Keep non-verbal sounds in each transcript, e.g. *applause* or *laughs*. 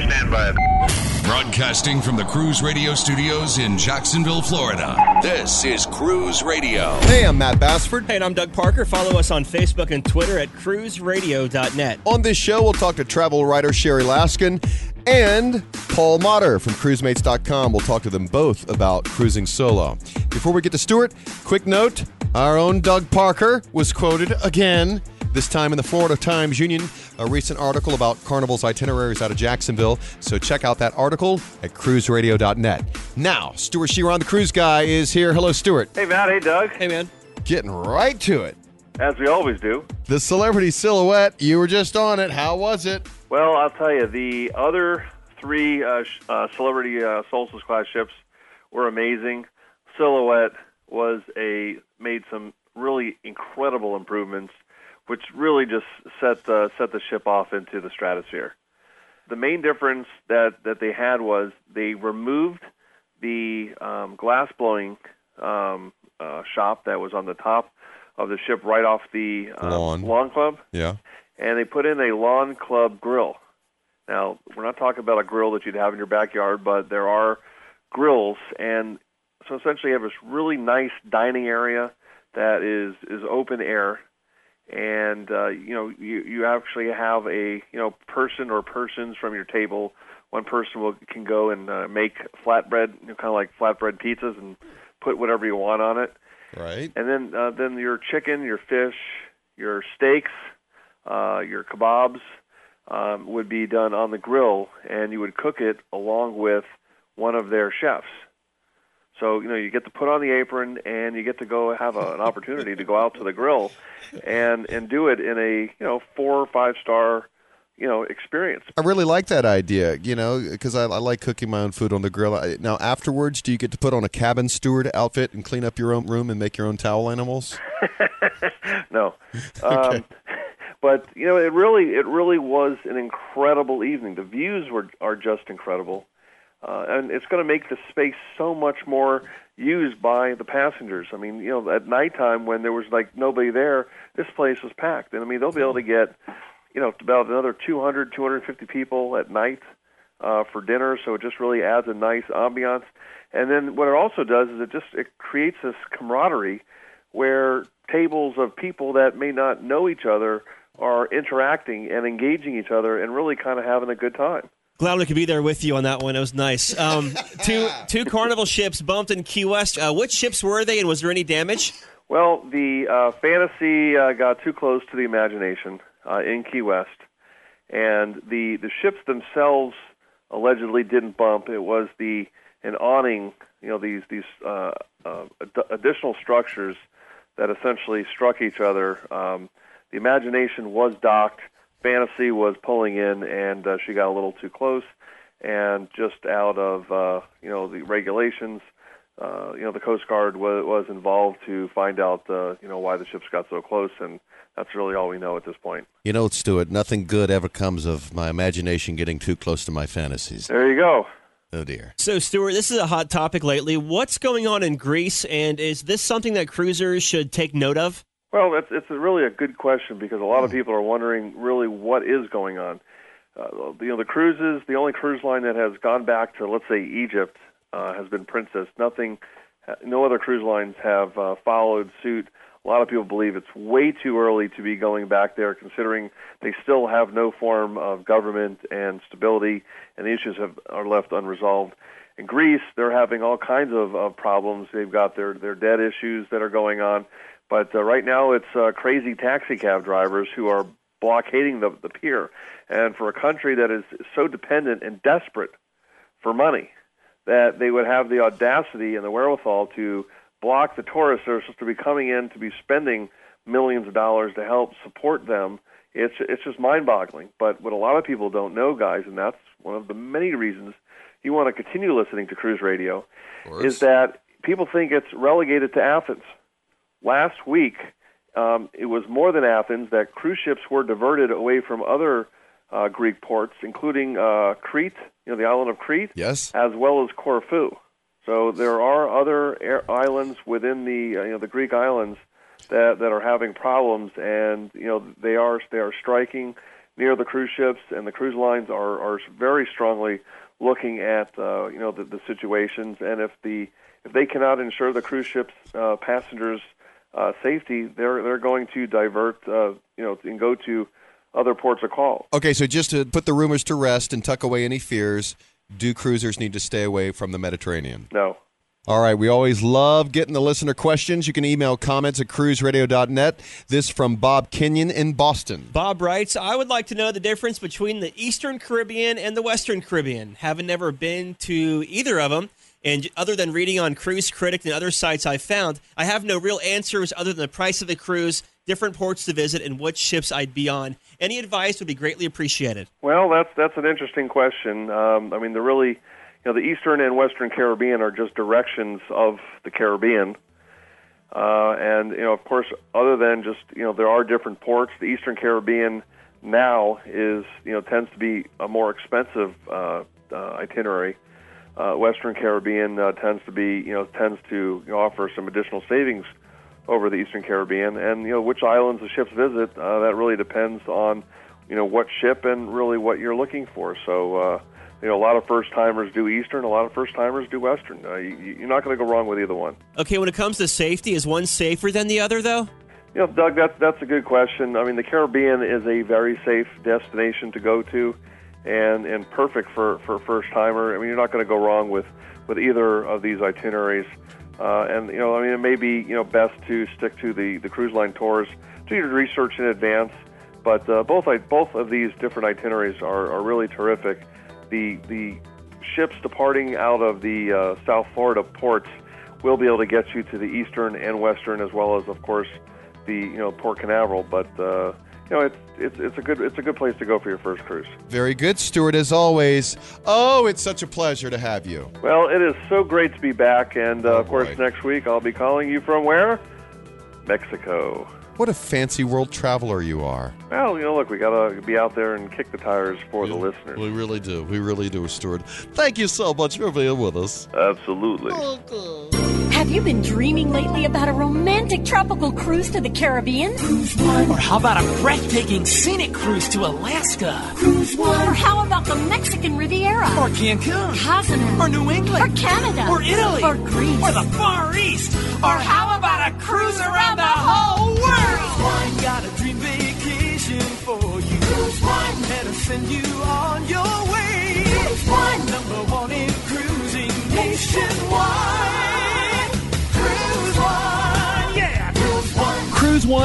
Okay, stand by. Broadcasting from the Cruise Radio Studios in Jacksonville, Florida. This is Cruise Radio. Hey, I'm Matt Bassford. Hey, and I'm Doug Parker. Follow us on Facebook and Twitter at cruiseradio.net. On this show, we'll talk to travel writer Sherry Laskin and Paul Motter from cruisemates.com. We'll talk to them both about cruising solo. Before we get to Stuart, quick note our own Doug Parker was quoted again, this time in the Florida Times Union, a recent article about Carnival's itineraries out of Jacksonville. So check out that article at cruiseradio.net. Now, Stuart Sheeran, the cruise guy, is here. Hello, Stuart. Hey, Matt. Hey, Doug. Hey, man. Getting right to it. As we always do. The celebrity silhouette, you were just on it. How was it? Well, I'll tell you, the other three uh, sh- uh, celebrity uh, Solstice class ships were amazing. Silhouette was a made some really incredible improvements, which really just set the set the ship off into the stratosphere. The main difference that that they had was they removed the um, glass blowing um, uh, shop that was on the top of the ship right off the um, Lawn. lawn club Yeah. and they put in a lawn club grill. Now, we're not talking about a grill that you'd have in your backyard, but there are grills, and so essentially you have this really nice dining area that is is open air, and uh, you know you you actually have a you know person or persons from your table. One person will can go and uh, make flatbread, you know, kind of like flatbread pizzas, and put whatever you want on it Right. and then uh, then your chicken, your fish, your steaks, uh, your kebabs um, would be done on the grill, and you would cook it along with one of their chefs. So you know you get to put on the apron, and you get to go have a, an opportunity to go out to the grill, and and do it in a you know four or five star you know experience. I really like that idea, you know, because I, I like cooking my own food on the grill. I, now, afterwards, do you get to put on a cabin steward outfit and clean up your own room and make your own towel animals? *laughs* no. *laughs* Um, but you know, it really it really was an incredible evening. The views were are just incredible, uh, and it's going to make the space so much more used by the passengers. I mean, you know, at nighttime when there was like nobody there, this place was packed, and I mean they'll be able to get you know about another 200 250 people at night uh, for dinner. So it just really adds a nice ambiance. And then what it also does is it just it creates this camaraderie where tables of people that may not know each other are interacting and engaging each other and really kind of having a good time. Glad we could be there with you on that one. It was nice. Um, *laughs* *laughs* two two Carnival ships bumped in Key West. Uh, which ships were they, and was there any damage? Well, the uh, fantasy uh, got too close to the imagination uh, in Key West, and the the ships themselves allegedly didn't bump. It was the an awning, you know, these these uh, uh, ad- additional structures that essentially struck each other. Um, the imagination was docked. Fantasy was pulling in, and uh, she got a little too close. And just out of uh, you know the regulations, uh, you know the Coast Guard was, was involved to find out uh, you know why the ships got so close, and that's really all we know at this point. You know, Stuart, nothing good ever comes of my imagination getting too close to my fantasies. There you go. Oh, dear. So, Stuart, this is a hot topic lately. What's going on in Greece, and is this something that cruisers should take note of? Well, it's it's a really a good question because a lot of people are wondering really what is going on. Uh, you know, the cruises, the only cruise line that has gone back to let's say Egypt uh, has been Princess. Nothing, no other cruise lines have uh, followed suit. A lot of people believe it's way too early to be going back there, considering they still have no form of government and stability, and the issues have, are left unresolved. In Greece, they're having all kinds of, of problems. They've got their their debt issues that are going on, but uh, right now it's uh, crazy taxi cab drivers who are blockading the the pier. And for a country that is so dependent and desperate for money, that they would have the audacity and the wherewithal to block the tourists that are supposed to be coming in to be spending millions of dollars to help support them. It's it's just mind-boggling. But what a lot of people don't know, guys, and that's one of the many reasons you want to continue listening to Cruise Radio, is that people think it's relegated to Athens. Last week, um, it was more than Athens that cruise ships were diverted away from other uh, Greek ports, including uh, Crete, you know, the island of Crete, Yes. as well as Corfu. So there are other air islands within the uh, you know the Greek islands that that are having problems, and you know they are they are striking near the cruise ships, and the cruise lines are are very strongly looking at uh, you know the, the situations, and if the if they cannot ensure the cruise ships uh, passengers uh, safety, they're they're going to divert uh, you know and go to other ports of call. Okay, so just to put the rumors to rest and tuck away any fears, do cruisers need to stay away from the Mediterranean? No. All right, we always love getting the listener questions. You can email comments at cruiseradio.net. This from Bob Kenyon in Boston. Bob writes, I would like to know the difference between the Eastern Caribbean and the Western Caribbean. Haven't never been to either of them. And other than reading on Cruise Critic and other sites I've found, I have no real answers other than the price of the cruise, different ports to visit, and what ships I'd be on. Any advice would be greatly appreciated. Well, that's that's an interesting question. Um, I mean, the really, you know, the Eastern and Western Caribbean are just directions of the Caribbean, uh, and you know, of course, other than just you know, there are different ports. The Eastern Caribbean now is you know tends to be a more expensive uh, uh, itinerary. Uh, Western Caribbean uh, tends to be you know tends to offer some additional savings over the Eastern Caribbean, and you know which islands the ships visit. Uh, that really depends on you know what ship and really what you're looking for. So uh, you know a lot of first timers do Eastern, a lot of first timers do Western. Uh, you, you're not going to go wrong with either one. Okay, when it comes to safety, is one safer than the other, though? You know, Doug, that's that's a good question. I mean, the Caribbean is a very safe destination to go to, and and perfect for for first timer. I mean, you're not going to go wrong with with either of these itineraries. Uh, and you know, I mean, it may be you know best to stick to the, the cruise line tours, do your research in advance. But uh, both both of these different itineraries are, are really terrific. The the ships departing out of the uh, South Florida ports will be able to get you to the eastern and western, as well as of course the you know Port Canaveral. But uh, you know, it's it's it's a good it's a good place to go for your first cruise. Very good, Stuart, as always. Oh, it's such a pleasure to have you. Well, it is so great to be back, and uh, Oh, of course, boy. next week I'll be calling you from where? Mexico. What a fancy world traveler you are. Well, you know, look, we gotta be out there and kick the tires for the listeners. We really do. We really do, Stuart. Thank you so much for being with us. Absolutely. Have you been dreaming lately about a romantic tropical cruise to the Caribbean? Cruise Or how about a breathtaking scenic cruise to Alaska? Cruise One. Or how about the Mexican Riviera? Or Cancun? Cozumel? Or New England? Or Canada? Or Italy? Or Greece? Or the Far East? Or how about a cruise around the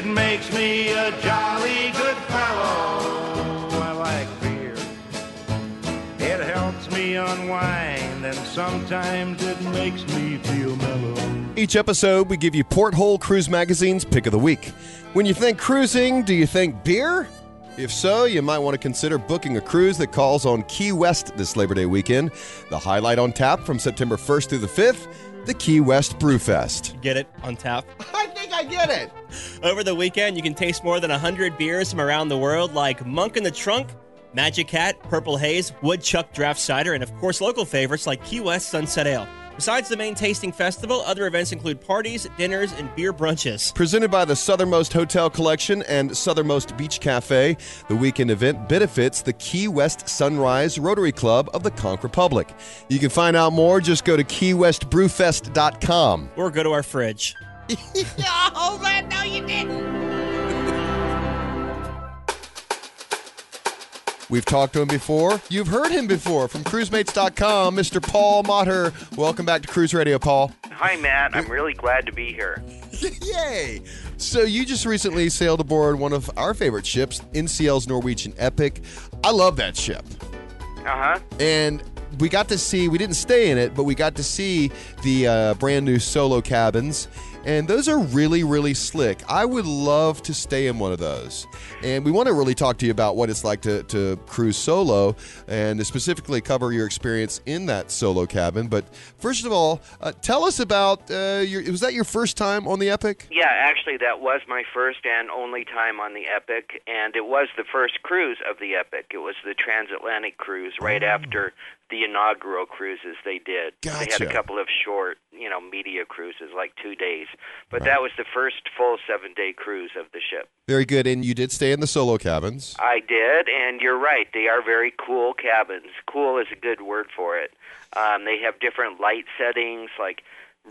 It makes me a jolly good fellow. I like beer. It helps me unwind, and sometimes it makes me feel mellow. Each episode, we give you Porthole Cruise Magazine's Pick of the Week. When you think cruising, do you think beer? If so, you might want to consider booking a cruise that calls on Key West this Labor Day weekend. The highlight on tap from September 1st through the 5th, the Key West Brewfest. Get it on tap. *laughs* I think I get it. Over the weekend, you can taste more than 100 beers from around the world, like Monk in the Trunk, Magic Hat, Purple Haze, Woodchuck Draft Cider, and of course, local favorites like Key West Sunset Ale. Besides the main tasting festival, other events include parties, dinners, and beer brunches. Presented by the Southernmost Hotel Collection and Southernmost Beach Cafe, the weekend event benefits the Key West Sunrise Rotary Club of the Conch Republic. You can find out more, just go to keywestbrewfest.com. Or go to our fridge. *laughs* *laughs* We've talked to him before. You've heard him before from cruisemates.com, Mr. Paul Motter. Welcome back to Cruise Radio, Paul. Hi, Matt. I'm really glad to be here. *laughs* Yay! So you just recently sailed aboard one of our favorite ships, NCL's Norwegian Epic. I love that ship. Uh huh. And we got to see, we didn't stay in it, but we got to see the uh, brand new solo cabins. And those are really, really slick. I would love to stay in one of those. And we want to really talk to you about what it's like to, to cruise solo and specifically cover your experience in that solo cabin. But first of all, uh, tell us about uh, your, was that your first time on the Epic? Yeah, actually, that was my first and only time on the Epic, and it was the first cruise of the Epic. It was the transatlantic cruise right after the inaugural cruises they did. Gotcha. They had a couple of short, you know, media cruises, like two days, but that was the first full seven-day cruise of the ship. Very good. And you did stay in the solo cabins. I did, and you're right. They are very cool cabins. Cool is a good word for it. Um, they have different light settings, like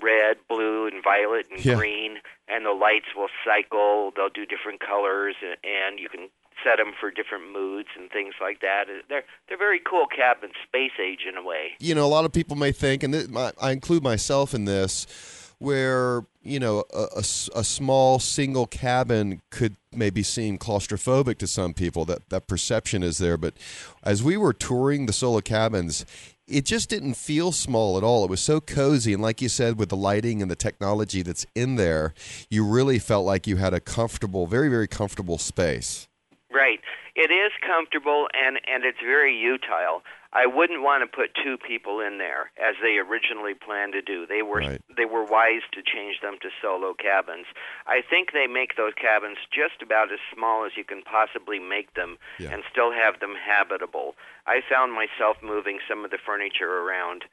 red, blue, and violet, and Yeah. green, and the lights will cycle. They'll do different colors, and, and you can set them for different moods and things like that. Uh, they're they're very cool cabins, space age in a way. you know, a lot of people may think, and my, I include myself in this, where you know a a small single cabin could maybe seem claustrophobic to some people. That that perception is there, but as we were touring the solo cabins. It just didn't feel small at all. It was so cozy, and like you said, with the lighting and the technology that's in there, you really felt like you had a comfortable, very, very comfortable space. Right. It is comfortable and and it's very utile. I wouldn't want to put two people in there as they originally planned to do. They were Right. they were wise to change them to solo cabins. I think they make those cabins just about as small as you can possibly make them Yeah. and still have them habitable. I found myself moving some of the furniture around.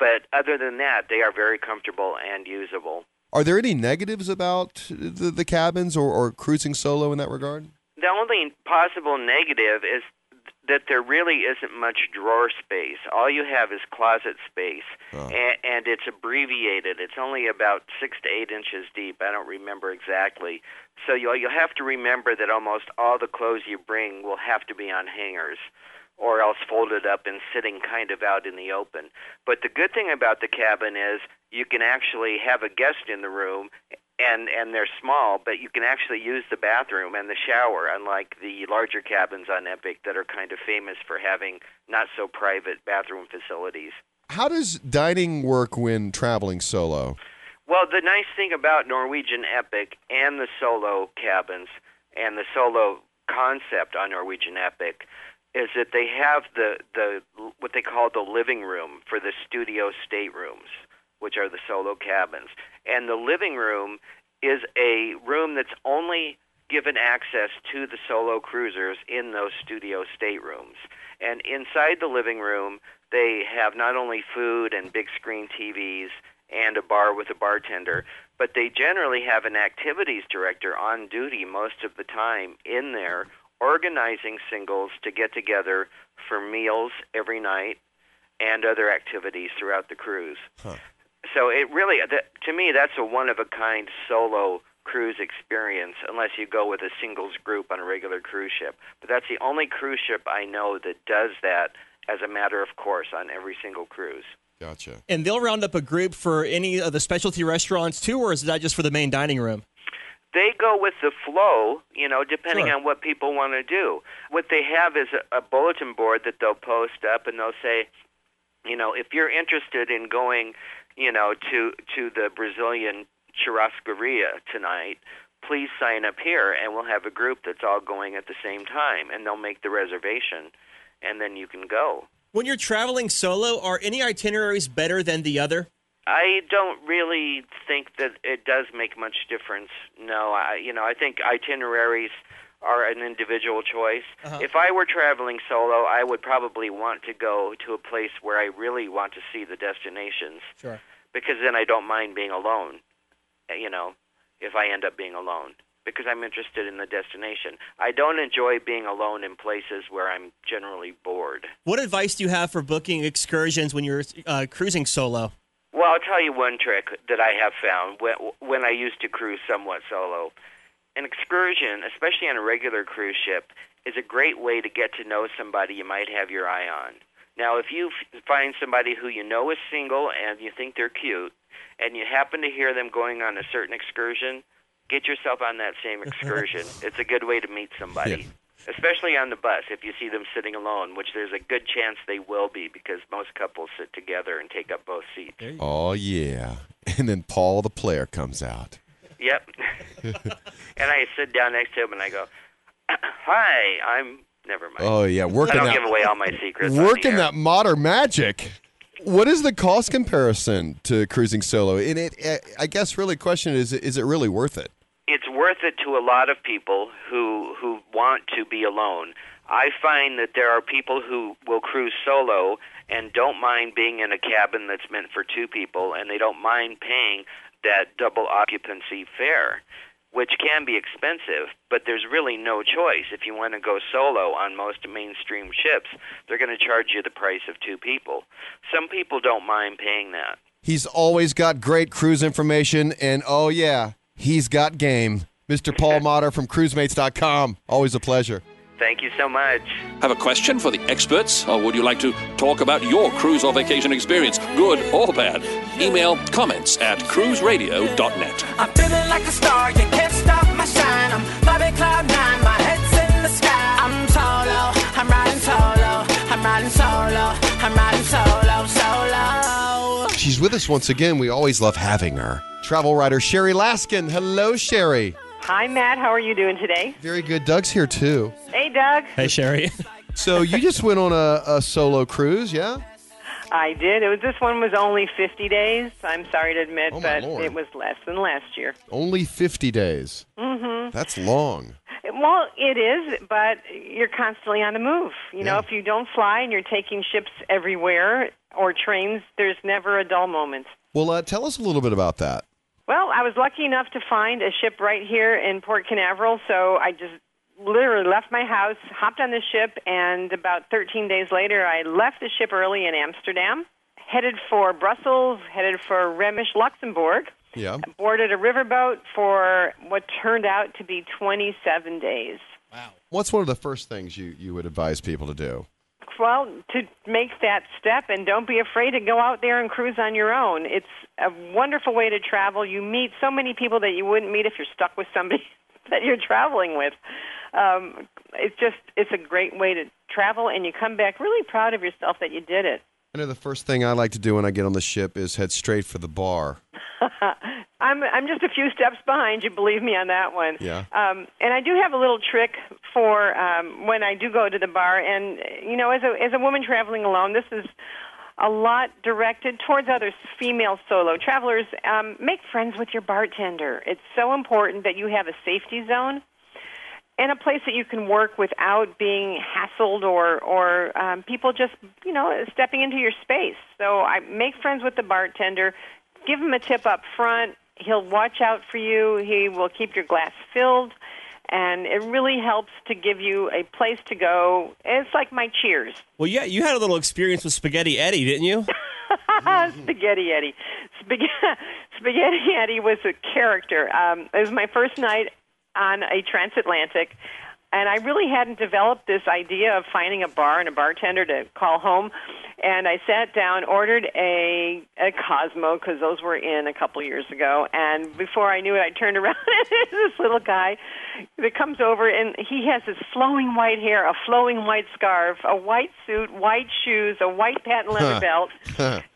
But other than that, they are very comfortable and usable. Are there any negatives about the, the cabins or, or cruising solo in that regard? The only possible negative is that there really isn't much drawer space. All you have is closet space, Oh. and, and it's abbreviated. It's only about six to eight inches deep. I don't remember exactly. So you'll you'll have to remember that almost all the clothes you bring will have to be on hangers, or else folded up and sitting kind of out in the open. But the good thing about the cabin is you can actually have a guest in the room and and they're small, but you can actually use the bathroom and the shower, unlike the larger cabins on Epic that are kind of famous for having not so private bathroom facilities. How does dining work when traveling solo? Well, the nice thing about Norwegian Epic and the solo cabins and the solo concept on Norwegian Epic is that they have the the what they call the living room for the studio staterooms, which are the solo cabins. And the living room is a room that's only given access to the solo cruisers in those studio staterooms. And inside the living room, they have not only food and big screen TVs and a bar with a bartender, but they generally have an activities director on duty most of the time in there organizing singles to get together for meals every night and other activities throughout the cruise. So it really, that, to me, that's a one of a kind solo cruise experience, unless you go with a singles group on a regular cruise ship. But that's the only cruise ship I know that does that as a matter of course on every single cruise. Gotcha. And they'll round up a group for any of the specialty restaurants too, or is that just for the main dining room? they go with the flow, you know, depending Sure. on what people want to do. What they have is a, a bulletin board that they'll post up, and they'll say, you know, if you're interested in going, you know, to to the Brazilian churrascaria tonight, please sign up here, and we'll have a group that's all going at the same time, and they'll make the reservation, and then you can go. When you're traveling solo, are any itineraries better than the other? I don't really think that it does make much difference. No, I you know I think itineraries are an individual choice. Uh-huh. If I were traveling solo, I would probably want to go to a place where I really want to see the destinations Sure. because then I don't mind being alone. uh, You know, if I end up being alone because I'm interested in the destination. I don't enjoy being alone in places where I'm generally bored. What advice do you have for booking excursions when you're uh, cruising solo? Well, I'll tell you one trick that I have found when, when I used to cruise somewhat solo. An excursion, especially on a regular cruise ship, is a great way to get to know somebody you might have your eye on. Now, if you f- find somebody who you know is single and you think they're cute, and you happen to hear them going on a certain excursion, get yourself on that same *laughs* excursion. it's a good way to meet somebody. Especially on the bus, if you see them sitting alone, which there's a good chance they will be because most couples sit together and take up both seats. Oh yeah. *laughs* And then Paul the player comes out. Yep. *laughs* and I sit down next to him and I go, *clears throat* "Hi, I'm." Never mind. Oh yeah, I working don't that give away all my secrets. working that modern magic. What is the cost comparison to cruising solo? And it, I guess, really, question is: Is it really worth it? it's worth it to a lot of people who who want to be alone. I find that there are people who will cruise solo and don't mind being in a cabin that's meant for two people, and they don't mind paying that double occupancy fare, which can be expensive. But there's really no choice. If you want to go solo on most mainstream ships, they're going to charge you the price of two people. Some people don't mind paying that. He's always got great cruise information, and oh yeah, he's got game. Mr. Paul *laughs* Motter from CruiseMates.com. Always a pleasure. Thank you so much. Have a question for the experts, or would you like to talk about your cruise or vacation experience, good or bad? Email comments at cruiseradio.net. I'm feeling like a star, you can't stop my shine. I'm flying cloud nine, my head's in the sky. I'm solo, I'm riding solo, I'm riding solo, I'm riding solo, solo. She's with us once again. We always love having her. Travel writer Sherry Laskin. Hello, Sherry. Hi, Matt. How are you doing today? Very good. Doug's here too. Hey, Doug. Hey, Sherry. So you just went on a, a solo cruise, yeah? I did. It was, this one was only 50 days. I'm sorry to admit, Oh, but Lord. it was less than last year. Only 50 days. Mm-hmm. That's long. Well, it is, but you're constantly on the move. You know, if you don't fly and you're taking ships everywhere or trains, there's never a dull moment. Well, uh, tell us a little bit about that. Well, I was lucky enough to find a ship right here in Port Canaveral, so I just literally left my house, hopped on the ship, and about 13 days later, I left the ship early in Amsterdam, headed for Brussels, headed for Remich, Luxembourg. Yeah. boarded a riverboat for what turned out to be 27 days. Wow. What's one of the first things you, you would advise people to do? Well, to make that step and don't be afraid to go out there and cruise on your own. It's a wonderful way to travel. You meet so many people that you wouldn't meet if you're stuck with somebody *laughs* that you're traveling with. Um, it's just it's a great way to travel, and you come back really proud of yourself that you did it. I know the first thing I like to do when I get on the ship is head straight for the bar. *laughs* I'm I'm just a few steps behind you. Believe me on that one. Yeah. Um, and I do have a little trick for um, when I do go to the bar. And you know, as a as a woman traveling alone, this is a lot directed towards other female solo travelers. Um, make friends with your bartender. It's so important that you have a safety zone and a place that you can work without being hassled or or um, people just you know stepping into your space. So I make friends with the bartender, give him a tip up front. He'll watch out for you. He will keep your glass filled, and it really helps to give you a place to go. It's like my Cheers. Well, yeah, you had a little experience with Spaghetti Eddie, didn't you? *laughs* Spaghetti Eddie. Spaghetti, *laughs* Spaghetti Eddie was a character. Um, it was my first night on a transatlantic, and I really hadn't developed this idea of finding a bar and a bartender to call home. And I sat down, ordered a a Cosmo because those were in a couple years ago. And before I knew it, I turned *laughs* around and there's this little guy that comes over, and he has this flowing white hair, a flowing white scarf, a white suit, white shoes, a white patent leather belt,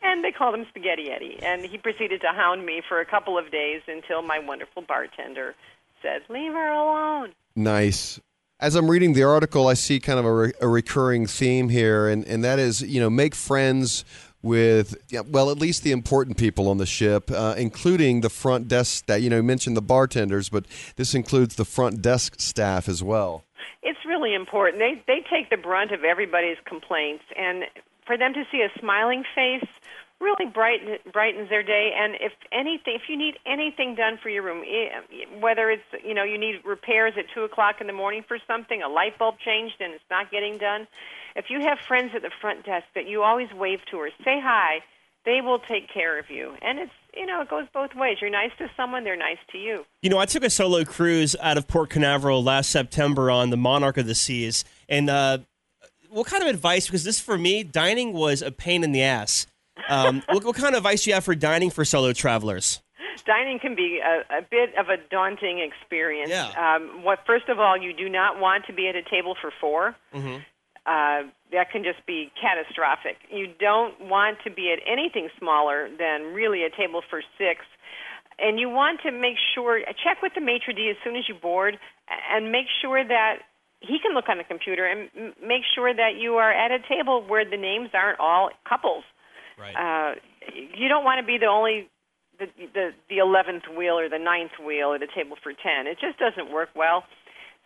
and they called him Spaghetti Eddie. And he proceeded to hound me for a couple of days until my wonderful bartender said, "Leave her alone." Nice. As I'm reading the article, I see kind of a, re- a recurring theme here, and, and that is, you know, make friends with, yeah, well, at least the important people on the ship, uh, including the front desk staff. You know, you mentioned the bartenders, but this includes the front desk staff as well. It's really important. They they take the brunt of everybody's complaints, and for them to see a smiling face really brighten, brightens their day. And if anything, if you need anything done for your room, eh, whether it's you know you need repairs at two o'clock in the morning for something, a light bulb changed and it's not getting done, if you have friends at the front desk that you always wave to or say hi, they will take care of you. And it's you know it goes both ways. You're nice to someone, they're nice to you. You know, I took a solo cruise out of Port Canaveral last September on the Monarch of the Seas. And uh, what kind of advice? Because this, for me, dining was a pain in the ass. Um, what, what kind of advice do you have for dining for solo travelers? dining can be a, a bit of a daunting experience. Yeah. Um, what first of all, you do not want to be at a table for 4 Mm-hmm. Uh, that can just be catastrophic. You don't want to be at anything smaller than really a table for six. and you want to make sure check with the maitre d' as soon as you board, and make sure that he can look on the computer and m- make sure that you are at a table where the names aren't all couples. Right. Uh, you don't want to be the only the the the eleventh wheel or the ninth wheel at a table for ten. It just doesn't work well.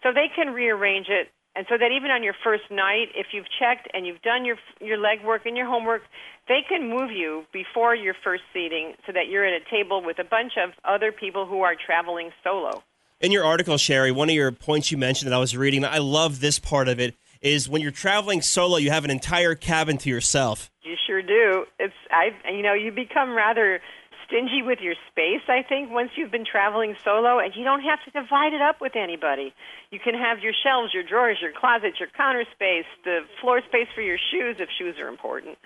So they can rearrange it, and so that even on your first night, if you've checked and you've done your your legwork and your homework, they can move you before your first seating so that you're at a table with a bunch of other people who are traveling solo. In your article, Sherry, one of your points you mentioned that I was reading, I love this part of it, is when you're traveling solo, you have an entire cabin to yourself. You sure do. It's I you know, you become rather stingy with your space, I think, once you've been traveling solo and you don't have to divide it up with anybody. You can have your shelves, your drawers, your closets, your counter space, the floor space for your shoes if shoes are important.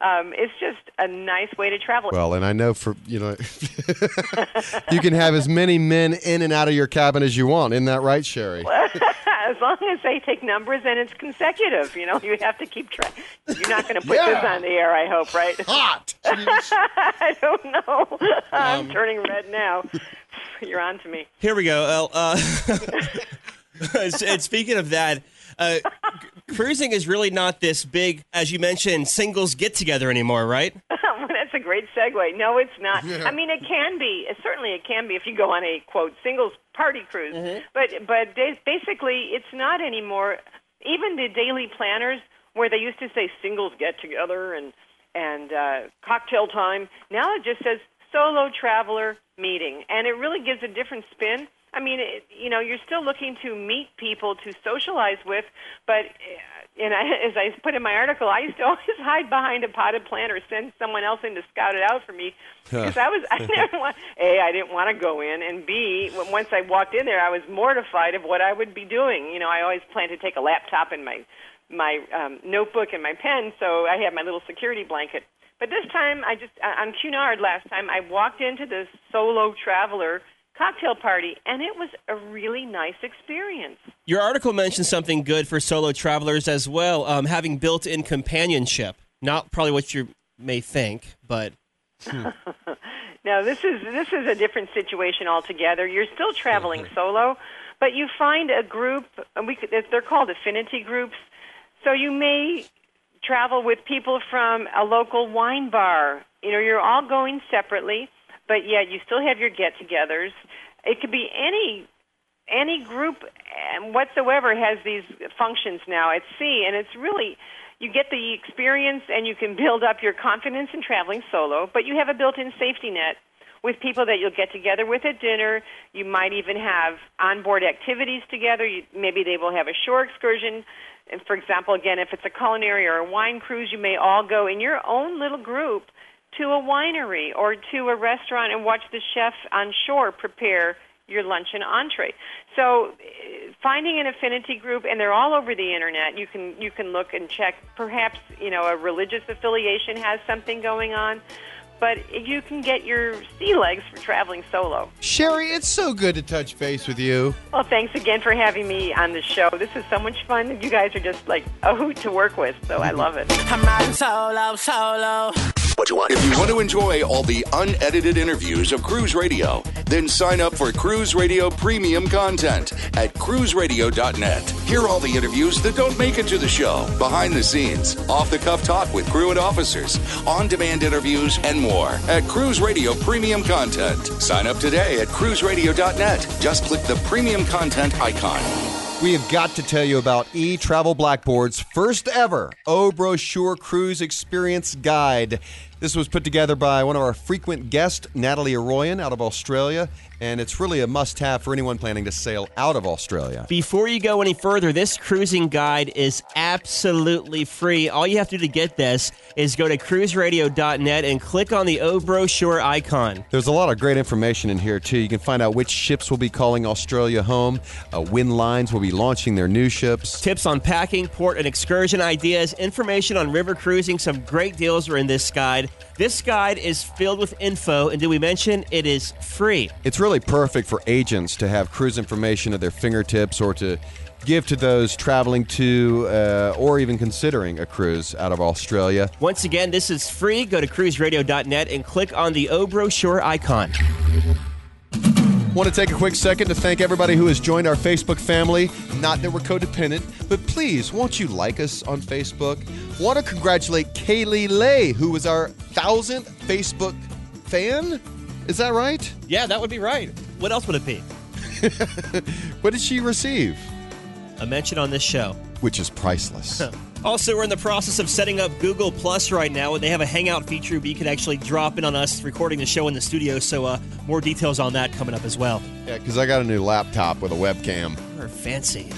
Um, it's just a nice way to travel. Well, and I know for you know, *laughs* you can have as many men in and out of your cabin as you want. Isn't that right, Sherry? *laughs* as long as they take numbers and it's consecutive, you know, you have to keep track. You're not going to put Yeah. this on the air, I hope, right? *laughs* Hot. *laughs* I don't know. *laughs* I'm Um, turning red now. You're on to me. Here we go. Uh, and speaking of that, uh, cruising is really not this big, as you mentioned, singles get together anymore, right? That's a great segue. No, it's not. Yeah. I mean, it can be. Certainly, it can be if you go on a quote singles party cruise. Mm-hmm. But but basically, it's not anymore. Even the daily planners, where they used to say singles get together and and uh, cocktail time, now it just says solo traveler meeting, and it really gives a different spin. I mean, it, you know, you're still looking to meet people to socialize with, but and I, *laughs* as I put in my article, I used to *laughs* always hide behind a potted plant or send someone else in to scout it out for me because I was *laughs* I never want a I didn't want to go in, and b once I walked in there, I was mortified of what I would be doing. You know, I always planned to take a laptop and my my um, notebook and my pen, so I had my little security blanket. But this time, I just on Cunard last time, I walked into this solo traveler cocktail party, and it was a really nice experience. Your article mentioned something good for solo travelers as well, um, having built in companionship. Not probably what you may think, but. hmm. *laughs* Now this is this is a different situation altogether. You're still traveling solo, but you find a group. And we they're called affinity groups. So you may travel with people from a local wine bar. You know, you're all going separately, but yet you still have your get-togethers. It could be any any group whatsoever has these functions now at sea, and it's really you get the experience and you can build up your confidence in traveling solo, but you have a built-in safety net with people that you'll get together with at dinner. You might even have onboard activities together. You, maybe they will have a shore excursion. And for example, again, if it's a culinary or a wine cruise, you may all go in your own little group to a winery or to a restaurant and watch the chef on shore prepare your lunch and entree. So, eh, finding an affinity group, and they're all over the internet. You can you can look and check. Perhaps you know a religious affiliation has something going on, but you can get your sea legs for traveling solo. Sherry, it's so good to touch base with you. Well, thanks again for having me on the show. This is so much fun. You guys are just like a *laughs* hoot to work with, so I love it. I'm riding solo, solo. What you want? If you want to enjoy all the unedited interviews of Cruise Radio, then sign up for Cruise Radio Premium content at cruiseradio.net. Hear all the interviews that don't make it to the show, behind the scenes, off the cuff talk with crew and officers, on demand interviews, and more at Cruise Radio Premium content. Sign up today at cruiseradio.net. Just click the premium content icon. We have got to tell you about E Travel Blackboard's first ever O Brochure Cruise Experience Guide. This was put together by one of our frequent guests, Natalie Arroyan, out of Australia, and it's really a must have for anyone planning to sail out of Australia. Before you go any further, this cruising guide is absolutely free. All you have to do to get this is go to cruiseradio.net and click on the O brochure icon. There's a lot of great information in here, too. You can find out which ships will be calling Australia home, uh, when lines will be launching their new ships. Tips on packing, port, and excursion ideas, information on river cruising. Some great deals are in this guide. This guide is filled with info, and did we mention it is free? It's really perfect for agents to have cruise information at their fingertips or to give to those traveling to uh, or even considering a cruise out of Australia. Once again, this is free. Go to cruiseradio.net and click on the O brochure icon. Want to take a quick second to thank everybody who has joined our Facebook family. Not that we're codependent, but please, won't you like us on Facebook? Want to congratulate Kaylee Lay, who was our thousandth Facebook fan. Is that right? Yeah, that would be right. What else would it be? *laughs* what did she receive? A mention on this show. Which is priceless. *laughs* Also, we're in the process of setting up Google Plus right now, and they have a Hangout feature where you can actually drop in on us recording the show in the studio. So, uh, more details on that coming up as well. Yeah, because I got a new laptop with a webcam. We're fancy.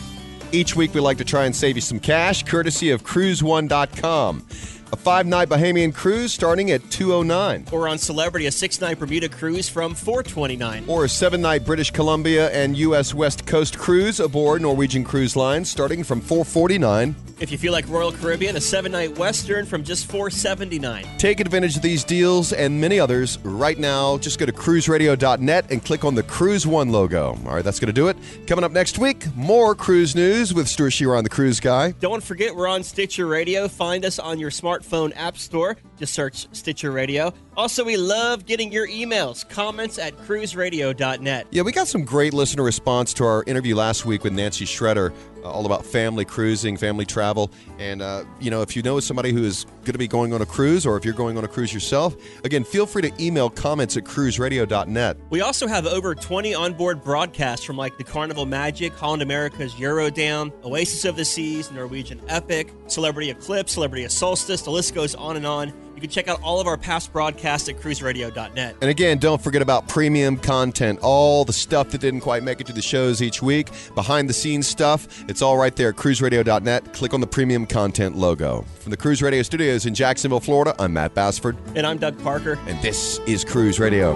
*laughs* Each week, we like to try and save you some cash, courtesy of CruiseOne.com. A five-night Bahamian cruise starting at 209 Or on Celebrity, a six-night Bermuda cruise from 429. or a seven-night British Columbia and U.S. West Coast cruise aboard Norwegian Cruise Line starting from 449 If you feel like Royal Caribbean, a seven-night Western from just 479. Take advantage of these deals and many others right now. Just go to cruiseradio.net and click on the Cruise One logo. All right, that's going to do it. Coming up next week, more cruise news with Stuart Shearer on the Cruise Guy. Don't forget, we're on Stitcher Radio. Find us on your smartphone app store. Just search Stitcher Radio. Also, we love getting your emails, comments at cruiseradio.net. Yeah, we got some great listener response to our interview last week with Nancy Schroeder, uh, all about family cruising, family travel. And, uh, you know, if you know somebody who is going to be going on a cruise or if you're going on a cruise yourself, again, feel free to email comments at cruiseradio.net. We also have over 20 onboard broadcasts from like the Carnival Magic, Holland America's Eurodam, Oasis of the Seas, Norwegian Epic, Celebrity Eclipse, Celebrity Solstice. The list goes on and on. You can check out all of our past broadcasts at cruiseradio.net. And again, don't forget about premium content, all the stuff that didn't quite make it to the shows each week, behind the scenes stuff. It's all right there at cruiseradio.net. Click on the premium content logo. From the Cruise Radio studios in Jacksonville, Florida, I'm Matt Bassford. And I'm Doug Parker. And this is Cruise Radio.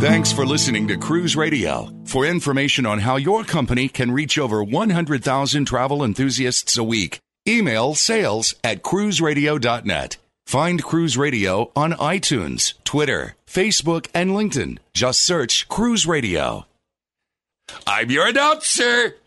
Thanks for listening to Cruise Radio. For information on how your company can reach over 100,000 travel enthusiasts a week, email sales at cruiseradio.net. Find Cruise Radio on iTunes, Twitter, Facebook, and LinkedIn. Just search Cruise Radio. I'm your announcer.